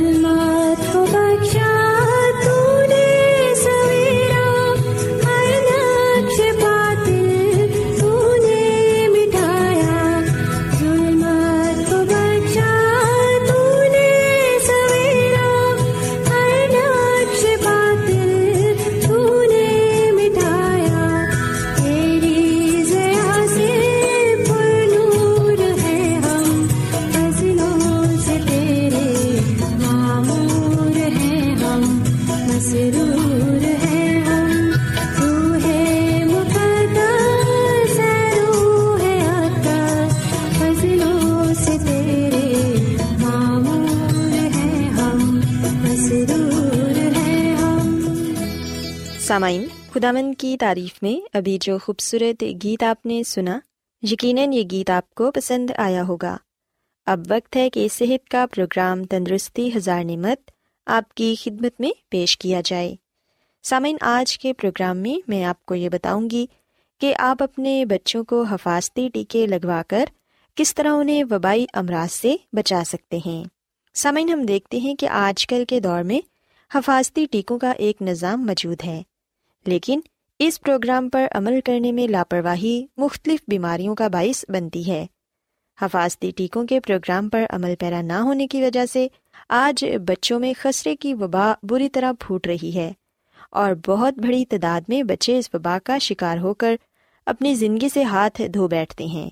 کلمات خدا سامعین خدامن کی تعریف میں ابھی جو خوبصورت گیت آپ نے سنا، یقیناً یہ گیت آپ کو پسند آیا ہوگا۔ اب وقت ہے کہ صحت کا پروگرام تندرستی ہزار نعمت آپ کی خدمت میں پیش کیا جائے۔ سامعین، آج کے پروگرام میں میں آپ کو یہ بتاؤں گی کہ آپ اپنے بچوں کو حفاظتی ٹیکے لگوا کر کس طرح انہیں وبائی امراض سے بچا سکتے ہیں۔ سامعین، ہم دیکھتے ہیں کہ آج کل کے دور میں حفاظتی ٹیکوں کا ایک نظام موجود ہے۔ لیکن اس پروگرام پر عمل کرنے میں لاپرواہی مختلف بیماریوں کا باعث بنتی ہے۔ حفاظتی ٹیکوں کے پروگرام پر عمل پیرا نہ ہونے کی وجہ سے آج بچوں میں خسرے کی وبا بری طرح پھوٹ رہی ہے اور بہت بڑی تعداد میں بچے اس وبا کا شکار ہو کر اپنی زندگی سے ہاتھ دھو بیٹھتے ہیں۔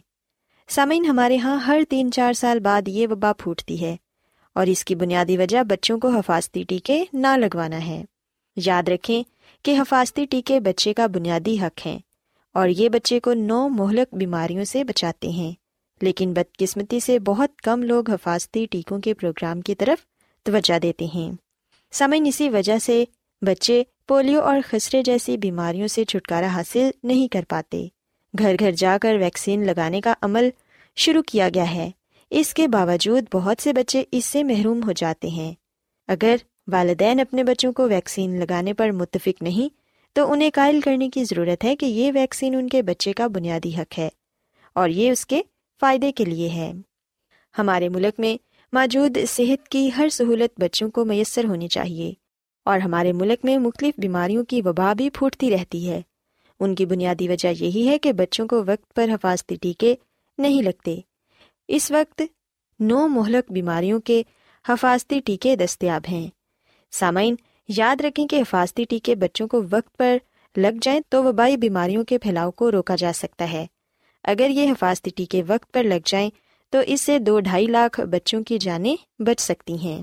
سامعین، ہمارے یہاں ہر تین چار سال بعد یہ وبا پھوٹتی ہے اور اس کی بنیادی وجہ بچوں کو حفاظتی ٹیکے نہ لگوانا ہے۔ یاد رکھیں کہ حفاظتی ٹیکے بچے کا بنیادی حق ہیں اور یہ بچے کو نو مہلک بیماریوں سے بچاتے ہیں۔ لیکن بدقسمتی سے بہت کم لوگ حفاظتی ٹیکوں کے پروگرام کی طرف توجہ دیتے ہیں۔ سمن اسی وجہ سے بچے پولیو اور خسرے جیسی بیماریوں سے چھٹکارا حاصل نہیں کر پاتے۔ گھر گھر جا کر ویکسین لگانے کا عمل شروع کیا گیا ہے۔ اس کے باوجود بہت سے بچے اس سے محروم ہو جاتے ہیں۔ اگر والدین اپنے بچوں کو ویکسین لگانے پر متفق نہیں، تو انہیں قائل کرنے کی ضرورت ہے کہ یہ ویکسین ان کے بچے کا بنیادی حق ہے، اور یہ اس کے فائدے کے لیے ہے۔ ہمارے ملک میں موجود صحت کی ہر سہولت بچوں کو میسر ہونی چاہیے، اور ہمارے ملک میں مختلف بیماریوں کی وبا بھی پھوٹتی رہتی ہے۔ ان کی بنیادی وجہ یہی ہے کہ بچوں کو وقت پر حفاظتی ٹیکے نہیں لگتے۔ اس وقت نو مہلک بیماریوں کے حفاظتی ٹیکے دستیاب ہیں۔ سامعین، یاد رکھیں کہ حفاظتی ٹیکے بچوں کو وقت پر لگ جائیں تو وبائی بیماریوں کے پھیلاؤ کو روکا جا سکتا ہے۔ اگر یہ حفاظتی ٹیکے وقت پر لگ جائیں تو اس سے دو ڈھائی لاکھ بچوں کی جانیں بچ سکتی ہیں۔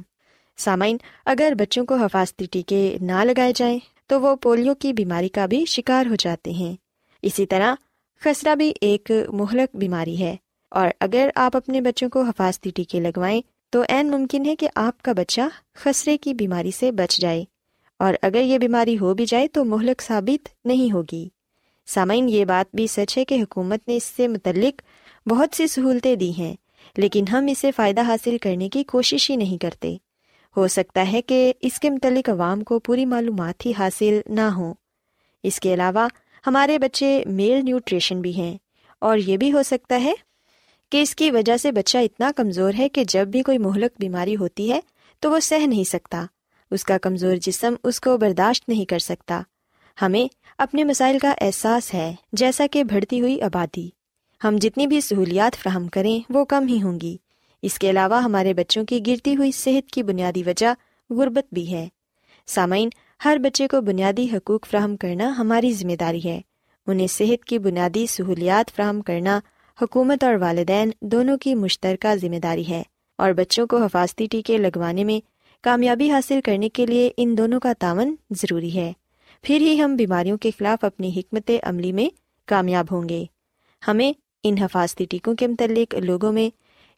سامعین، اگر بچوں کو حفاظتی ٹیکے نہ لگائے جائیں تو وہ پولیو کی بیماری کا بھی شکار ہو جاتے ہیں۔ اسی طرح، خسرہ بھی ایک مہلک بیماری ہے۔ اور اگر آپ اپنے بچوں کو حفاظتی ٹیکے لگوائیں تو عین ممکن ہے کہ آپ کا بچہ خسرے کی بیماری سے بچ جائے اور اگر یہ بیماری ہو بھی جائے تو مہلک ثابت نہیں ہوگی۔ سامعین، یہ بات بھی سچ ہے کہ حکومت نے اس سے متعلق بہت سی سہولتیں دی ہیں، لیکن ہم اسے فائدہ حاصل کرنے کی کوشش ہی نہیں کرتے۔ ہو سکتا ہے کہ اس کے متعلق عوام کو پوری معلومات ہی حاصل نہ ہوں۔ اس کے علاوہ ہمارے بچے میل نیوٹریشن بھی ہیں اور یہ بھی ہو سکتا ہے کہ اس کی وجہ سے بچہ اتنا کمزور ہے کہ جب بھی کوئی مہلک بیماری ہوتی ہے تو وہ سہ نہیں سکتا۔ اس کا کمزور جسم اس کو برداشت نہیں کر سکتا۔ ہمیں اپنے مسائل کا احساس ہے، جیسا کہ بڑھتی ہوئی آبادی۔ ہم جتنی بھی سہولیات فراہم کریں، وہ کم ہی ہوں گی۔ اس کے علاوہ ہمارے بچوں کی گرتی ہوئی صحت کی بنیادی وجہ غربت بھی ہے۔ سامعین، ہر بچے کو بنیادی حقوق فراہم کرنا ہماری ذمہ داری ہے۔ انہیں صحت کی بنیادی سہولیات فراہم کرنا حکومت اور والدین دونوں کی مشترکہ ذمہ داری ہے اور بچوں کو حفاظتی ٹیکے لگوانے میں کامیابی حاصل کرنے کے لیے ان دونوں کا تعاون ضروری ہے۔ پھر ہی ہم بیماریوں کے خلاف اپنی حکمت عملی میں کامیاب ہوں گے۔ ہمیں ان حفاظتی ٹیکوں کے متعلق لوگوں میں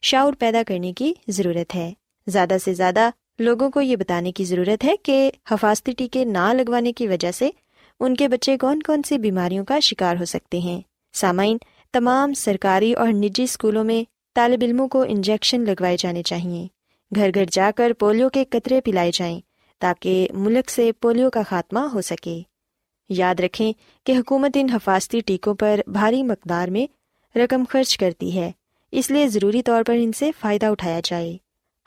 شعور پیدا کرنے کی ضرورت ہے۔ زیادہ سے زیادہ لوگوں کو یہ بتانے کی ضرورت ہے کہ حفاظتی ٹیکے نہ لگوانے کی وجہ سے ان کے بچے کون کون سی بیماریوں کا شکار ہو سکتے ہیں۔ سامعین تمام سرکاری اور نجی اسکولوں میں طالب علموں کو انجیکشن لگوائے جانے چاہئیں گھر گھر جا کر پولیو کے قطرے پلائے جائیں تاکہ ملک سے پولیو کا خاتمہ ہو سکے۔ یاد رکھیں کہ حکومت ان حفاظتی ٹیکوں پر بھاری مقدار میں رقم خرچ کرتی ہے۔ اس لیے ضروری طور پر ان سے فائدہ اٹھایا جائے۔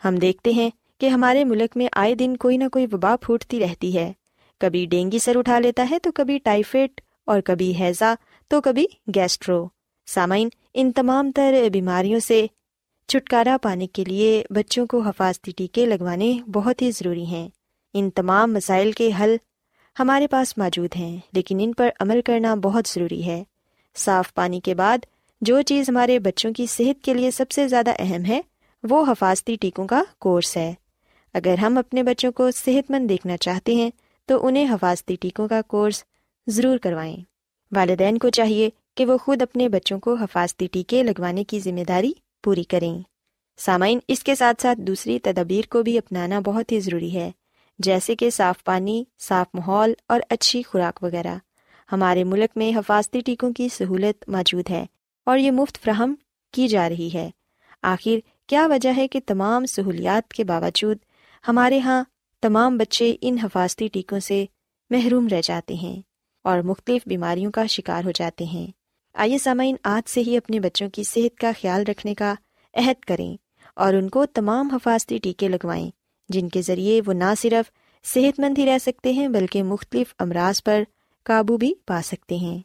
ہم دیکھتے ہیں کہ ہمارے ملک میں آئے دن کوئی نہ کوئی وبا پھوٹتی رہتی ہے۔ کبھی ڈینگی سر اٹھا لیتا ہے تو کبھی ٹائیفائڈ اور کبھی ہیضا تو کبھی گیسٹرو۔ سامعین، ان تمام تر بیماریوں سے چھٹکارا پانے کے لیے بچوں کو حفاظتی ٹیکے لگوانے بہت ہی ضروری ہیں۔ ان تمام مسائل کے حل ہمارے پاس موجود ہیں، لیکن ان پر عمل کرنا بہت ضروری ہے۔ صاف پانی کے بعد جو چیز ہمارے بچوں کی صحت کے لیے سب سے زیادہ اہم ہے، وہ حفاظتی ٹیکوں کا کورس ہے۔ اگر ہم اپنے بچوں کو صحت مند دیکھنا چاہتے ہیں، تو انہیں حفاظتی ٹیکوں کا کورس ضرور کروائیں۔ والدین کو چاہیے کہ وہ خود اپنے بچوں کو حفاظتی ٹیکے لگوانے کی ذمہ داری پوری کریں۔ سامعین، اس کے ساتھ ساتھ دوسری تدابیر کو بھی اپنانا بہت ہی ضروری ہے، جیسے کہ صاف پانی، صاف ماحول اور اچھی خوراک وغیرہ۔ ہمارے ملک میں حفاظتی ٹیکوں کی سہولت موجود ہے اور یہ مفت فراہم کی جا رہی ہے۔ آخر، کیا وجہ ہے کہ تمام سہولیات کے باوجود ہمارے یہاں تمام بچے ان حفاظتی ٹیکوں سے محروم رہ جاتے ہیں اور مختلف بیماریوں کا شکار ہو جاتے ہیں؟ آئیے سامعین، آج سے ہی اپنے بچوں کی صحت کا خیال رکھنے کا عہد کریں اور ان کو تمام حفاظتی ٹیکے لگوائیں، جن کے ذریعے وہ نہ صرف صحت مند ہی رہ سکتے ہیں، بلکہ مختلف امراض پر قابو بھی پا سکتے ہیں۔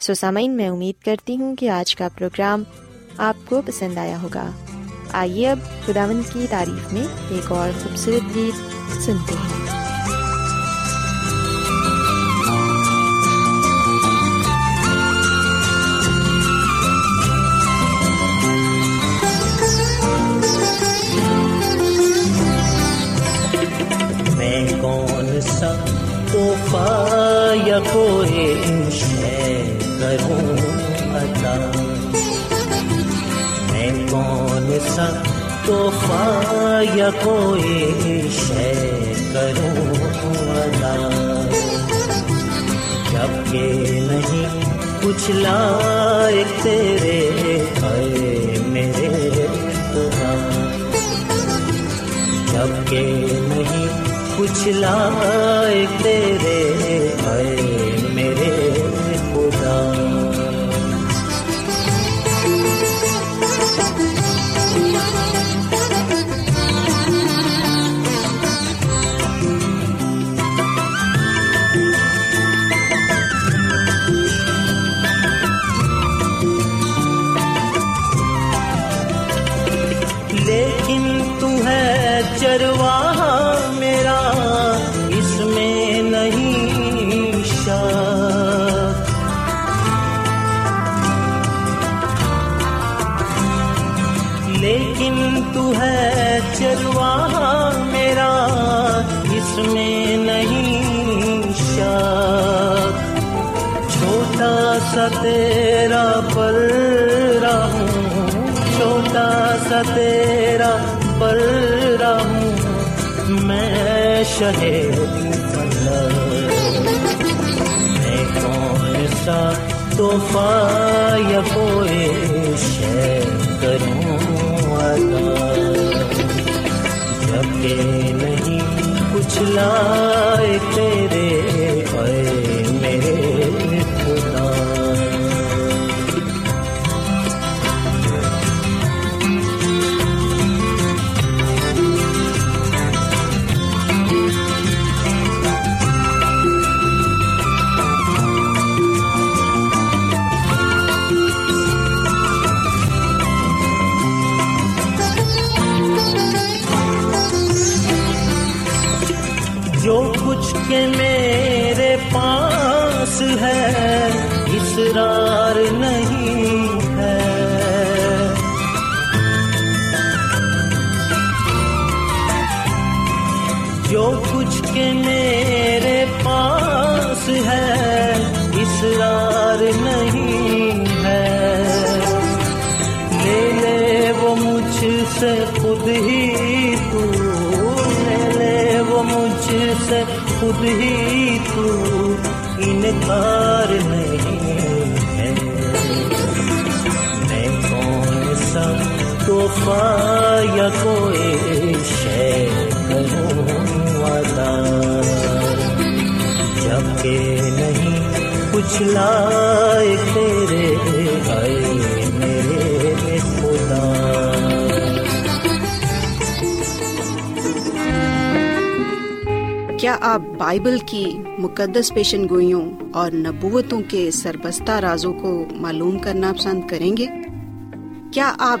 سو سامعین، میں امید کرتی ہوں کہ آج کا پروگرام آپ کو پسند آیا ہوگا۔ آئیے اب خداون کی تعریف میں ایک اور خوبصورت گیت سنتے ہیں۔ توحفہ یا کوئی شے کروں عطا جبکہ نہیں کچھ لائق تیرے اے میرے خدا جبکہ نہیں کچھ لائق تیرے تیرا پر ہوں چھوٹا سا تیرا پر ہوں میں شہید میں کون سا توحفہ یا کوئی شے کروں جبکہ نہیں کچھ لائے تیرے اے ہے اسرار نہیں کوئی شے کروں عطا جبکہ نہیں، کچھ لائق تیرے آئے میرے خدا۔ کیا آپ بائبل کی مقدس پیشن گوئیوں اور نبوتوں کے سربستہ رازوں کو معلوم کرنا پسند کریں گے؟ کیا آپ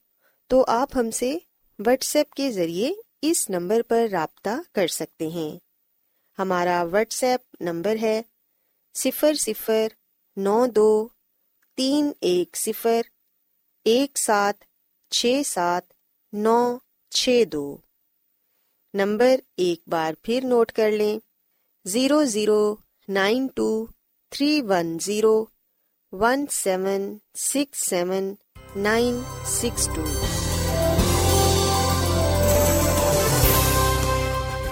تو آپ ہم سے واٹس ایپ کے ذریعے اس نمبر پر رابطہ کر سکتے ہیں۔ ہمارا واٹس ایپ نمبر ہے صفر صفر نو دو تین ایک صفر ایک سات چھ سات نو چھ دو۔ نمبر ایک بار پھر نوٹ کر لیں zero zero nine two three one zero one seven six seven nine six two.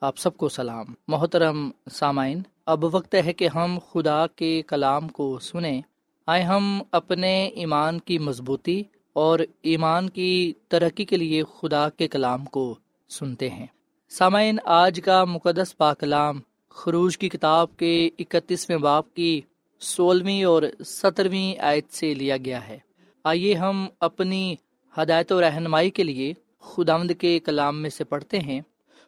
آپ سب کو سلام۔ محترم سامعین، اب وقت ہے کہ ہم خدا کے کلام کو سنیں۔ آئے ہم اپنے ایمان کی مضبوطی اور ایمان کی ترقی کے لیے خدا کے کلام کو سنتے ہیں۔ سامعین، آج کا مقدس پاکلام خروج کی کتاب کے اکتیسویں باپ کی سولہویں اور سترویں آیت سے لیا گیا ہے۔ آئیے ہم اپنی ہدایت و رہنمائی کے لیے خداوند کے کلام میں سے پڑھتے ہیں۔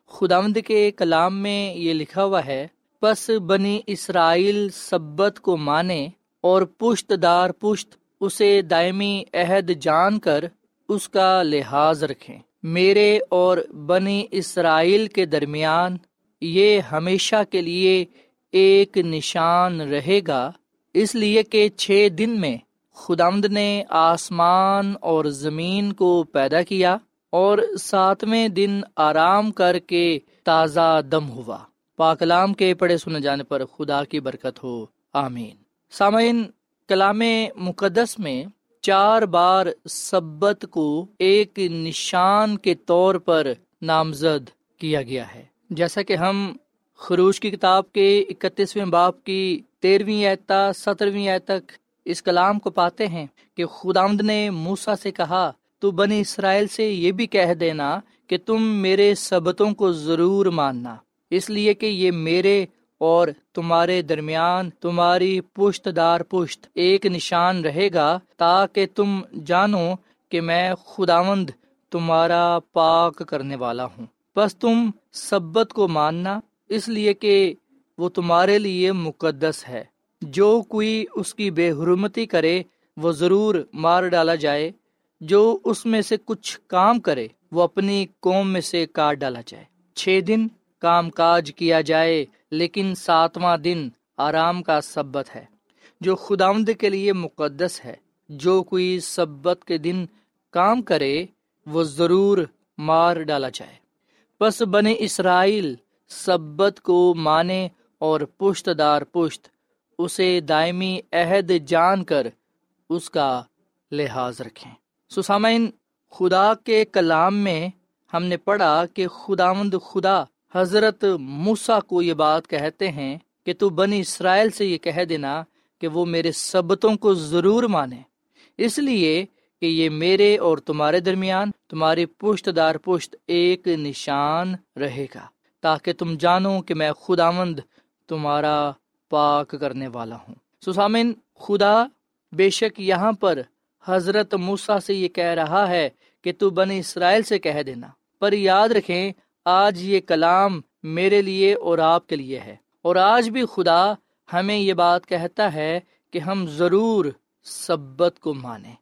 خداوند کے کلام میں یہ لکھا ہوا ہے، پس بنی اسرائیل سبت کو مانے اور پشت دار پشت اسے دائمی عہد جان کر اس کا لحاظ رکھیں۔ میرے اور بنی اسرائیل کے درمیان یہ ہمیشہ کے لیے ایک نشان رہے گا، اس لیے کہ چھ دن میں خدامد نے آسمان اور زمین کو پیدا کیا۔ اور ساتویں دن آرام کر کے تازہ دم ہوا۔ پاکلام کے پڑے سنے جانے پر خدا کی برکت ہو۔ آمین۔ سامعین، کلام مقدس میں چار بار سبت کو ایک نشان کے طور پر نامزد کیا گیا ہے۔ جیسا کہ ہم خروش کی کتاب کے اکتیسویں باپ کی تیرہویں ایتا سترویں آئے تک اس کلام کو پاتے ہیں کہ خدامد نے موسا سے کہا تو بنی اسرائیل سے یہ بھی کہہ دینا کہ تم میرے سبتوں کو ضرور ماننا۔ اس لیے کہ یہ میرے اور تمہارے درمیان تمہاری پشت دار پشت ایک نشان رہے گا تاکہ تم جانو کہ میں خداوند تمہارا پاک کرنے والا ہوں۔ بس تم سبت کو ماننا، اس لیے کہ وہ تمہارے لیے مقدس ہے۔ جو کوئی اس کی بے حرمتی کرے، وہ ضرور مار ڈالا جائے۔ جو اس میں سے کچھ کام کرے، وہ اپنی قوم میں سے کاٹ ڈالا جائے۔ چھ دن کام کاج کیا جائے، لیکن ساتواں دن آرام کا سبت ہے۔ جو خداوند کے لیے مقدس ہے، جو کوئی سبت کے دن کام کرے، وہ ضرور مار ڈالا جائے۔ بس بنے اسرائیل سبت کو مانے اور پشت دار پشت، اسے دائمی عہد جان کر اس کا لحاظ رکھیں۔ سسامین، خدا کے کلام میں ہم نے پڑھا کہ خداوند خدا حضرت موسا کو یہ بات کہتے ہیں کہ تو بنی اسرائیل سے یہ کہہ دینا کہ وہ میرے سبتوں کو ضرور مانے۔ اس لیے کہ یہ میرے اور تمہارے درمیان تمہاری پشت دار پشت ایک نشان رہے گا، تاکہ تم جانو کہ میں خدا مند تمہارا پاک کرنے والا ہوں۔ سسامن خدا بے شک یہاں پر حضرت موسا سے یہ کہہ رہا ہے کہ تو بنی اسرائیل سے کہہ دینا، پر یاد رکھیں، آج یہ کلام میرے لیے اور آپ کے لیے ہے۔ اور آج بھی خدا ہمیں یہ بات کہتا ہے کہ ہم ضرور سبت کو مانیں۔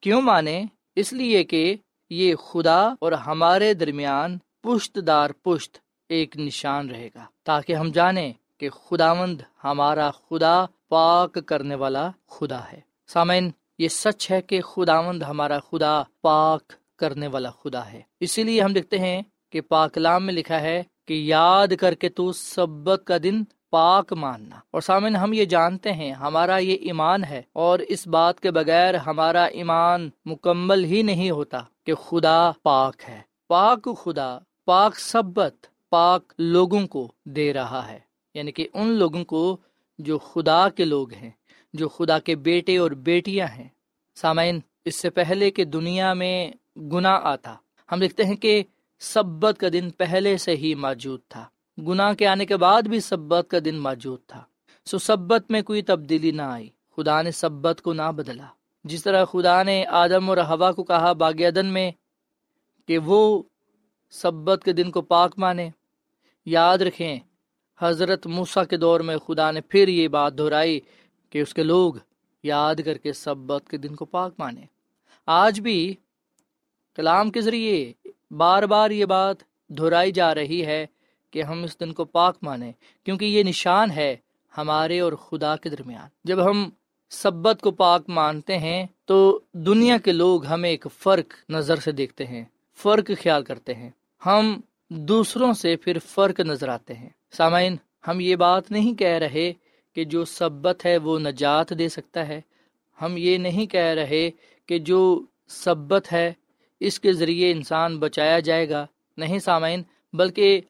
کیوں مانیں؟ اس لیے کہ یہ خدا اور ہمارے درمیان پشت دار پشت ایک نشان رہے گا، تاکہ ہم جانیں کہ خدا مند ہمارا خدا پاک کرنے والا خدا ہے۔ سامعین یہ سچ ہے کہ خدا مند ہمارا خدا پاک کرنے والا خدا ہے۔ اسی لیے ہم دیکھتے ہیں کہ پاکلام میں لکھا ہے کہ یاد کر کے تو سبت کا دن پاک ماننا۔ اور سامن ہم یہ جانتے ہیں، ہمارا یہ ایمان ہے اور اس بات کے بغیر ہمارا ایمان مکمل ہی نہیں ہوتا کہ خدا پاک ہے۔ پاک خدا، پاک سبت، پاک لوگوں کو دے رہا ہے۔ یعنی کہ ان لوگوں کو جو خدا کے لوگ ہیں۔ جو خدا کے بیٹے اور بیٹیاں ہیں۔ سامعین، اس سے پہلے کہ دنیا میں گناہ آتا، ہم دیکھتے ہیں کہ سبت کا دن پہلے سے ہی موجود تھا۔ گناہ کے آنے کے بعد بھی سبت کا دن موجود تھا۔ سو سبت میں کوئی تبدیلی نہ آئی۔ خدا نے سبت کو نہ بدلا۔ جس طرح خدا نے آدم اور ہوا کو کہا باغ عدن میں کہ وہ سبت کے دن کو پاک مانے۔ یاد رکھیں، حضرت موسا کے دور میں خدا نے پھر یہ بات دہرائی کہ اس کے لوگ یاد کر کے سبت کے دن کو پاک مانے۔ آج بھی کلام کے ذریعے بار بار یہ بات دہرائی جا رہی ہے کہ ہم اس دن کو پاک مانیں کیونکہ یہ نشان ہے ہمارے اور خدا کے درمیان۔ جب ہم سبت کو پاک مانتے ہیں، تو دنیا کے لوگ ہمیں ایک فرق نظر سے دیکھتے ہیں، فرق خیال کرتے ہیں۔ ہم دوسروں سے پھر فرق نظر آتے ہیں۔ سامعین، ہم یہ بات نہیں کہہ رہے کہ جو سبت ہے وہ نجات دے سکتا ہے۔ ہم یہ نہیں کہہ رہے کہ جو سبت ہے، اس کے ذریعے انسان بچایا جائے گا۔ نہیں سامعین، بلکہ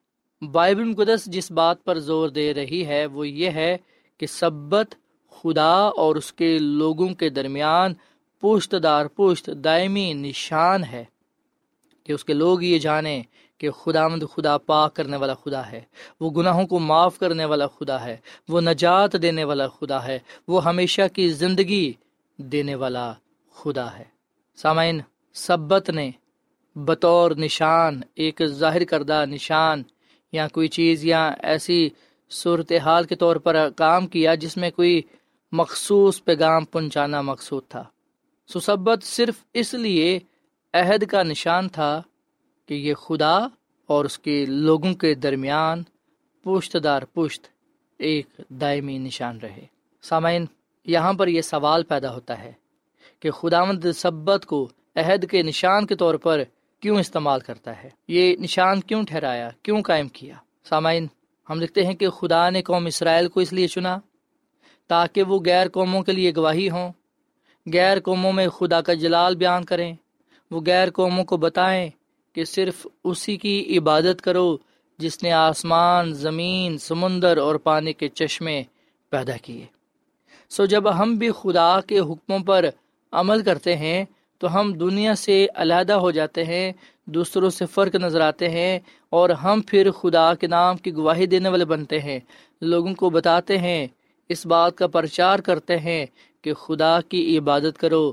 بائبل مقدس جس بات پر زور دے رہی ہے، وہ یہ ہے کہ سبت خدا اور اس کے لوگوں کے درمیان پوشت دار پوشت دائمی نشان ہے کہ اس کے لوگ یہ جانیں کہ خدا مند خدا پاک کرنے والا خدا ہے، وہ گناہوں کو معاف کرنے والا خدا ہے، وہ نجات دینے والا خدا ہے، وہ ہمیشہ کی زندگی دینے والا خدا ہے۔ سامعین، سبت نے بطور نشان، ایک ظاہر کردہ نشان یا کوئی چیز یا ایسی صورتحال کے طور پر کام کیا جس میں کوئی مخصوص پیغام پہنچانا مقصود تھا۔ سسبت صرف اس لیے عہد کا نشان تھا کہ یہ خدا اور اس کے لوگوں کے درمیان پشت دار پشت ایک دائمی نشان رہے۔ سامعین، یہاں پر یہ سوال پیدا ہوتا ہے کہ خداوند سبت کو عہد کے نشان کے طور پر کیوں استعمال کرتا ہے؟ یہ نشان کیوں ٹھہرایا؟ کیوں قائم کیا؟ سامعین، ہم لکھتے ہیں کہ خدا نے قوم اسرائیل کو اس لیے چنا تاکہ وہ غیر قوموں کے لیے گواہی ہوں۔ غیر قوموں میں خدا کا جلال بیان کریں، وہ غیر قوموں کو بتائیں کہ صرف اسی کی عبادت کرو جس نے آسمان، زمین، سمندر اور پانی کے چشمے پیدا کیے۔ سو جب ہم بھی خدا کے حکموں پر عمل کرتے ہیں، تو ہم دنیا سے علیحدہ ہو جاتے ہیں، دوسروں سے فرق نظر آتے ہیں اور ہم پھر خدا کے نام کی گواہی دینے والے بنتے ہیں۔ لوگوں کو بتاتے ہیں، اس بات کا پرچار کرتے ہیں کہ خدا کی عبادت کرو۔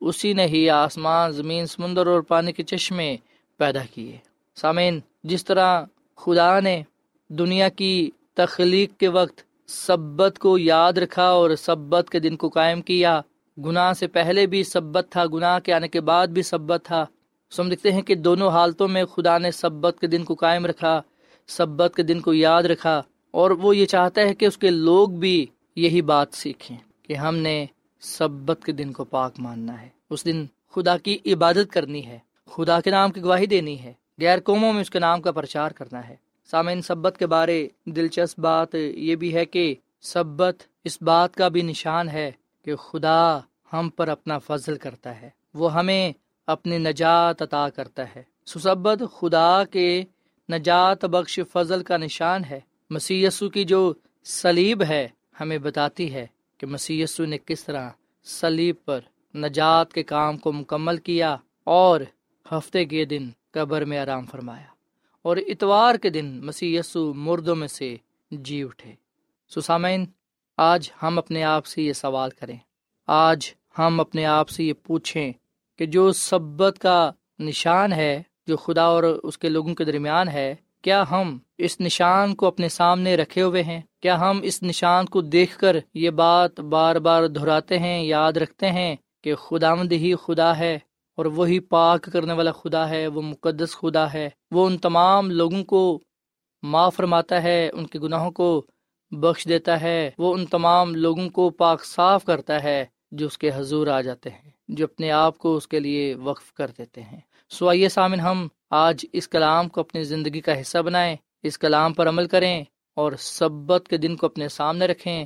اسی نے ہی آسمان، زمین، سمندر اور پانی کے چشمے پیدا کیے۔ سامعین، جس طرح خدا نے دنیا کی تخلیق کے وقت سبت کو یاد رکھا اور سبت کے دن کو قائم کیا، گناہ سے پہلے بھی سبت تھا، گناہ کے آنے کے بعد بھی سبت تھا۔ سم دکھتے ہیں کہ دونوں حالتوں میں خدا نے سبت کے دن کو قائم رکھا، سبت کے دن کو یاد رکھا اور وہ یہ چاہتا ہے کہ اس کے لوگ بھی یہی بات سیکھیں کہ ہم نے سبت کے دن کو پاک ماننا ہے۔ اس دن خدا کی عبادت کرنی ہے۔ خدا کے نام کی گواہی دینی ہے۔ غیر قوموں میں اس کے نام کا پرچار کرنا ہے۔ سامعین، سبت کے بارے دلچسپ بات یہ بھی ہے کہ سبت اس بات کا بھی نشان ہے کہ خدا ہم پر اپنا فضل کرتا ہے۔ وہ ہمیں اپنی نجات عطا کرتا ہے۔ سسبت خدا کے نجات بخش فضل کا نشان ہے۔ مسی کی جو سلیب ہے ہمیں بتاتی ہے کہ مسی نے کس طرح سلیب پر نجات کے کام کو مکمل کیا اور ہفتے کے دن قبر میں آرام فرمایا اور اتوار کے دن مسیح یسو مردوں میں سے جی اٹھے۔ سسامین، آج ہم اپنے آپ سے یہ سوال کریں۔ آج ہم اپنے آپ سے یہ پوچھیں کہ جو سبت کا نشان ہے، جو خدا اور اس کے لوگوں کے درمیان ہے، کیا ہم اس نشان کو اپنے سامنے رکھے ہوئے ہیں؟ کیا ہم اس نشان کو دیکھ کر یہ بات بار بار دہراتے ہیں، یاد رکھتے ہیں کہ خدا مند ہی خدا ہے؟ اور وہی پاک کرنے والا خدا ہے، وہ مقدس خدا ہے۔ وہ ان تمام لوگوں کو معاف فرماتا ہے، ان کے گناہوں کو بخش دیتا ہے۔ وہ ان تمام لوگوں کو پاک صاف کرتا ہے جو اس کے حضور آ جاتے ہیں، جو اپنے آپ کو اس کے لیے وقف کر دیتے ہیں۔ سو آئیے سامن ہم آج اس کلام کو اپنی زندگی کا حصہ بنائیں، اس کلام پر عمل کریں اور سبت کے دن کو اپنے سامنے رکھیں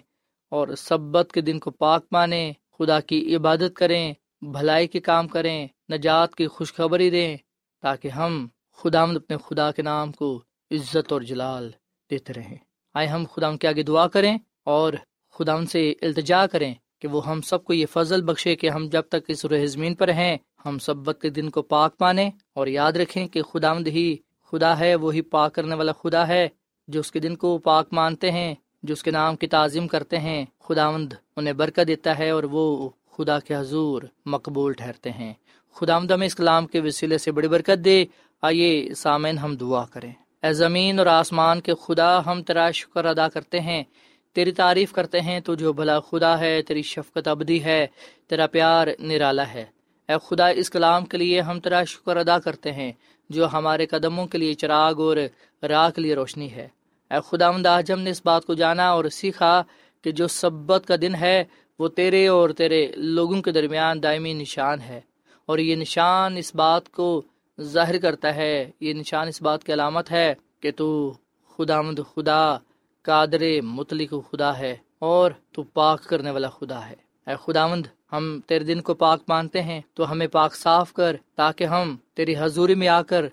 اور سبت کے دن کو پاک مانیں، خدا کی عبادت کریں بھلائی کے کام کریں، نجات کی خوشخبری دیں، تاکہ ہم خدا اپنے خدا کے نام کو عزت اور جلال دیتے رہیں۔ آئے ہم خدا کے آگے دعا کریں اور خدا سے التجا کریں کہ وہ ہم سب کو یہ فضل بخشے کہ ہم جب تک اس زمین پر ہیں، ہم سبت کے دن کو پاک مانیں اور یاد رکھیں کہ خدا ہی خدا ہے وہی پاک کرنے والا خدا ہے۔ جو اس کے دن کو پاک مانتے ہیں، جو اس کے نام کی تعظیم کرتے ہیں، خداوند انہیں برکت دیتا ہے اور وہ خدا کے حضور مقبول ٹھہرتے ہیں۔ خدا ہمیں اس کلام کے وسیلے سے بڑی برکت دے۔ آئیے سامعین ہم دعا کریں۔ اے زمین اور آسمان کے خدا، ہم تیرا شکر ادا کرتے ہیں۔ تیری تعریف کرتے ہیں، تو جو بھلا خدا ہے، تیری شفقت ابدی ہے، تیرا پیار نرالا ہے۔ اے خدا، اس کلام کے لیے ہم تیرا شکر ادا کرتے ہیں، جو ہمارے قدموں کے لیے چراغ اور راہ کے لیے روشنی ہے۔ اے خدا آج ہم نے اس بات کو جانا اور سیکھا کہ جو سبت کا دن ہے وہ تیرے اور تیرے لوگوں کے درمیان دائمی نشان ہے اور یہ نشان اس بات کو ظاہر کرتا ہے، یہ نشان اس بات کی علامت ہے کہ تو خدا مد خدا، قادر مطلق خدا ہے اور تو پاک کرنے والا خدا ہے۔ اے خدا مند ہم تیرے دن کو پاک مانتے ہیں، تو ہمیں پاک صاف کر تاکہ ہم تیری حضوری میں آ کر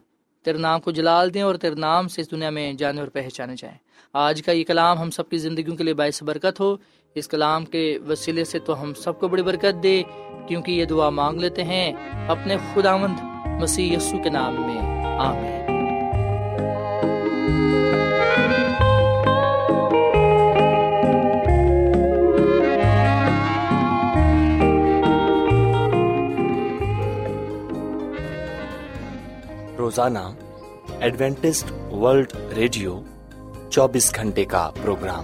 تیرے نام کو جلال دیں اور تیرے نام سے اس دنیا میں جانے اور پہچانے جائیں۔ آج کا یہ کلام ہم سب کی زندگیوں کے لیے باعث برکت ہو۔ اس کلام کے وسیلے سے تو ہم سب کو بڑی برکت دے، کیونکہ یہ دعا مانگ لیتے ہیں اپنے خداوند مسیح یسو کے نام میں۔ آمین۔ روزانہ ایڈوینٹسٹ ورلڈ ریڈیو چوبیس گھنٹے کا پروگرام۔